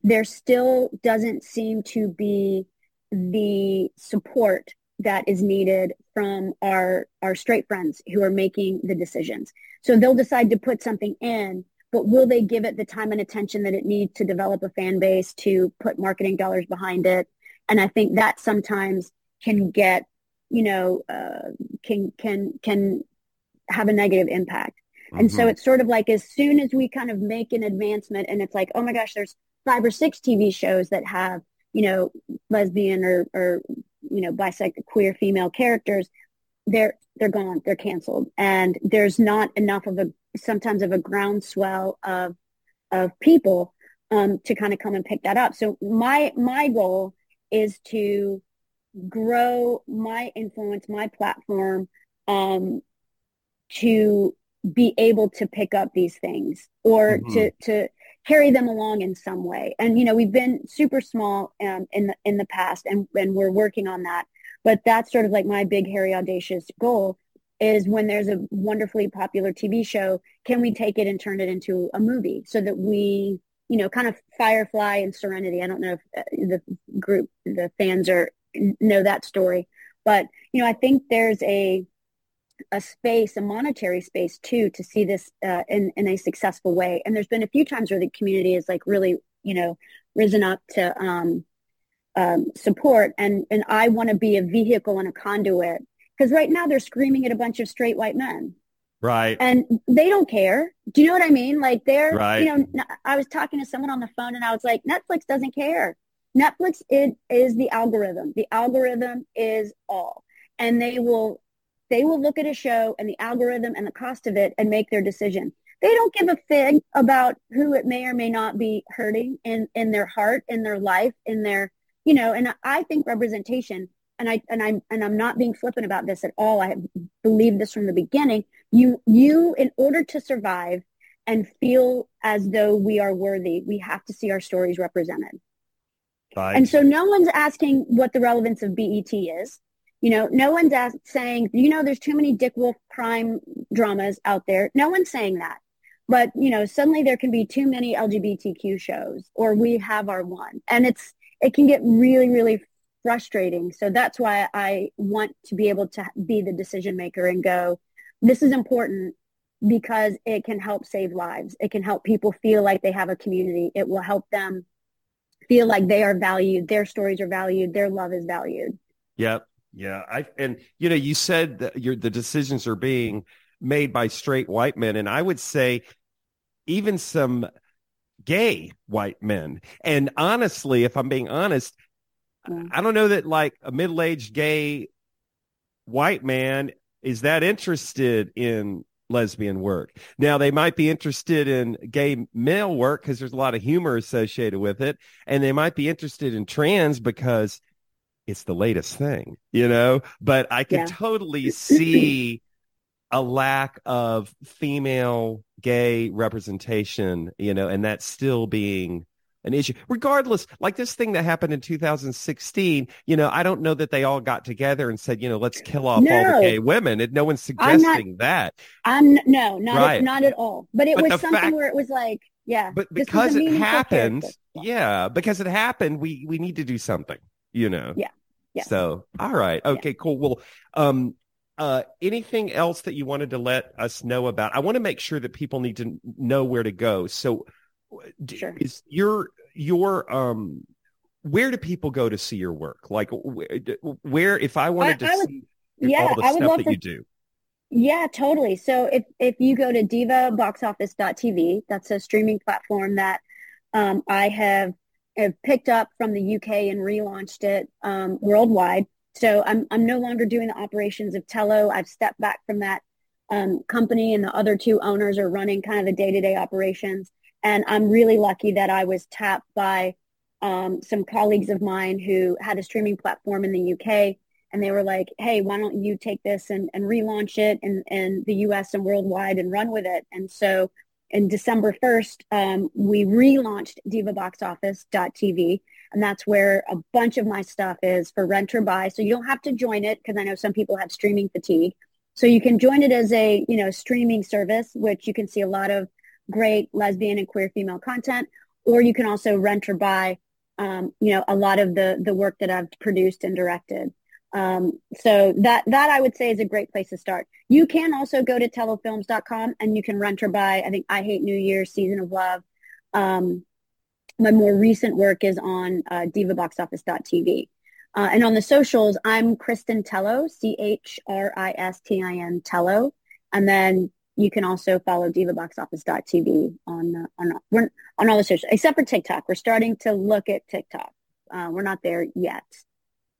there still doesn't seem to be the support that is needed from our our straight friends who are making the decisions. So they'll decide to put something in, but will they give it the time and attention that it needs to develop a fan base to put marketing dollars behind it? And I think that sometimes can get, you know, uh, can can can have a negative impact. And so Mhm. it's sort of like as soon as we kind of make an advancement and it's like, oh my gosh, there's five or six TV shows that have, you know, lesbian or, or you know, bisexual, queer female characters, they're they're gone, they're canceled. And there's not enough of a sometimes of a groundswell of of people um, to kind of come and pick that up. So my my goal is to grow my influence, my platform, um, to be able to pick up these things or Mhm. to to carry them along in some way. And you know, we've been super small um, in the in the past, and and we're working on that. But that's sort of like my big, hairy, audacious goal is when there's a wonderfully popular TV show, can we take it and turn it into a movie so that we, you know, kind of Firefly and Serenity. I don't know if uh, the group, the fans are know that story, but you know, I think there's a a space, a monetary space too, to see this uh, in in a successful way. And there's been a few times where the community has like really, you know, risen up to um, um, support, and and I want to be a vehicle and a conduit because right now they're screaming at a bunch of straight white men Right. and they don't care. Do you know what I mean? Like they're, Right. you know, I was talking to someone on the phone and I was like, Netflix doesn't care. Netflix it is the algorithm. The algorithm is all, and they will, they will look at a show and the algorithm and the cost of it and make their decision. They don't give a fig about who it may or may not be hurting in in their heart, in their life, in their, you know, and I think representation, and I and I'm and I'm not being flippant about this at all. I believe this from the beginning. You you in order to survive and feel as though we are worthy, we have to see our stories represented. Right. And so no one's asking what the relevance of BET is. You know, no one's saying, you know, there's too many Dick Wolf crime dramas out there. No one's saying that. But, you know, suddenly there can be too many LGBTQ shows or we have our one. And it's, it can get really, really frustrating. So that's why I want to be able to be the decision maker and go, this is important because it can help save lives. It can help people feel like they have a community. It will help them feel like they are valued, their stories are valued, their love is valued. Yep. Yeah. I and you know, you said that your the decisions are being made by straight white men, and I would say even some gay white men. And honestly, if I'm being honest, Yeah. Mm. I don't know that like a middle aged gay white man is that interested in lesbian work. Now they might be interested in gay male work because there's a lot of humor associated with it, and they might be interested in trans because it's the latest thing, you know. But I can Yeah. totally see a lack of female gay representation, you know, and that still being an issue. Regardless, like this thing that happened in 2016, you know, I don't know that they all got together and said, you know, let's kill off all the gay women. And no one's I'm not- suggesting that. I'm no, not Right. at, not at all. But it But was something fact- where it was like, yeah, But this was a because it happened, character. yeah, because it happened, we we need to do something, you know. Yeah. Yeah. So, all right. Okay, cool. Well, um uh anything else that you wanted to let us know about? I want to make sure that people need to know where to go. So, Sure. is your your um where do people go to see your work? Like wh- where if I wanted I- to I would- see yeah, all the I stuff that you do. Yeah, totally. So if if you go to divaboxoffice.tv, that's a streaming platform that um, I have, have picked up from the UK and relaunched it um, worldwide. So I'm I'm no longer doing the operations of Tello. I've stepped back from that um, company, and the other two owners are running kind of the day-to-day operations. And I'm really lucky that I was tapped by um, some colleagues of mine who had a streaming platform in the UK and they were like, hey, why don't you take this and, and relaunch it in, in the US and worldwide and run with it? And so in December 1st, um, we relaunched divaboxoffice.tv, and that's where a bunch of my stuff is for rent or buy. So you don't have to join it because I know some people have streaming fatigue. So you can join it as a, you know, streaming service, which you can see a lot of great lesbian and queer female content, or you can also rent or buy, um, you know, a lot of the, the work that I've produced and directed. Um, so that, that I would say is a great place to start. You can also go to tellofilms.com and you can rent or buy, I think I Hate New Year, Season of Love. Um, my more recent work is on uh, divaboxoffice.tv. Uh, and on the socials, I'm Christin Tello, C-H-R-I-S-T-I-N Tello. And then you can also follow divaboxoffice.tv on, uh, on, on all the socials, except for TikTok. We're starting to look at TikTok. Uh, we're not there yet.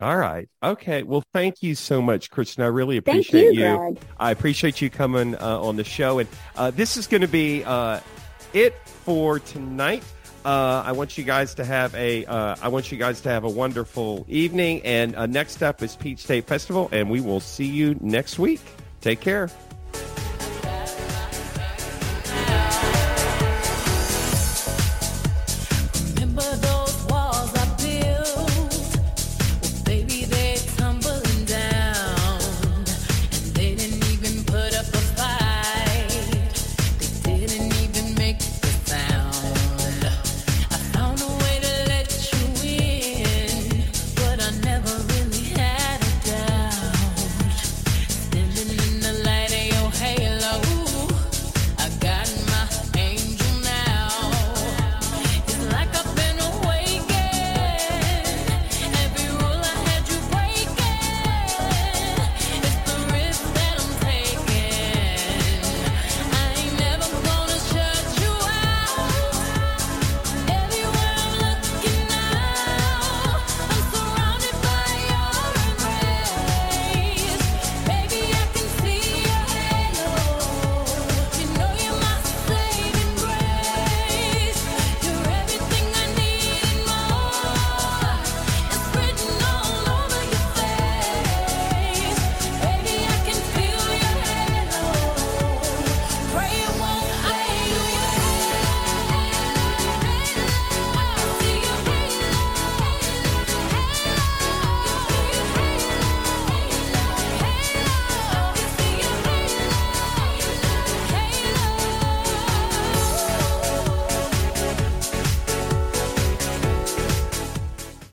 All right. Okay. Well, thank you so much, Christin. I really appreciate you, Greg. I appreciate you coming uh, on the show. And uh, this is going to be uh, it for tonight. Uh, I want you guys to have a uh, I want you guys to have a wonderful evening. And uh, next up is Peach State Festival, and we will see you next week. Take care.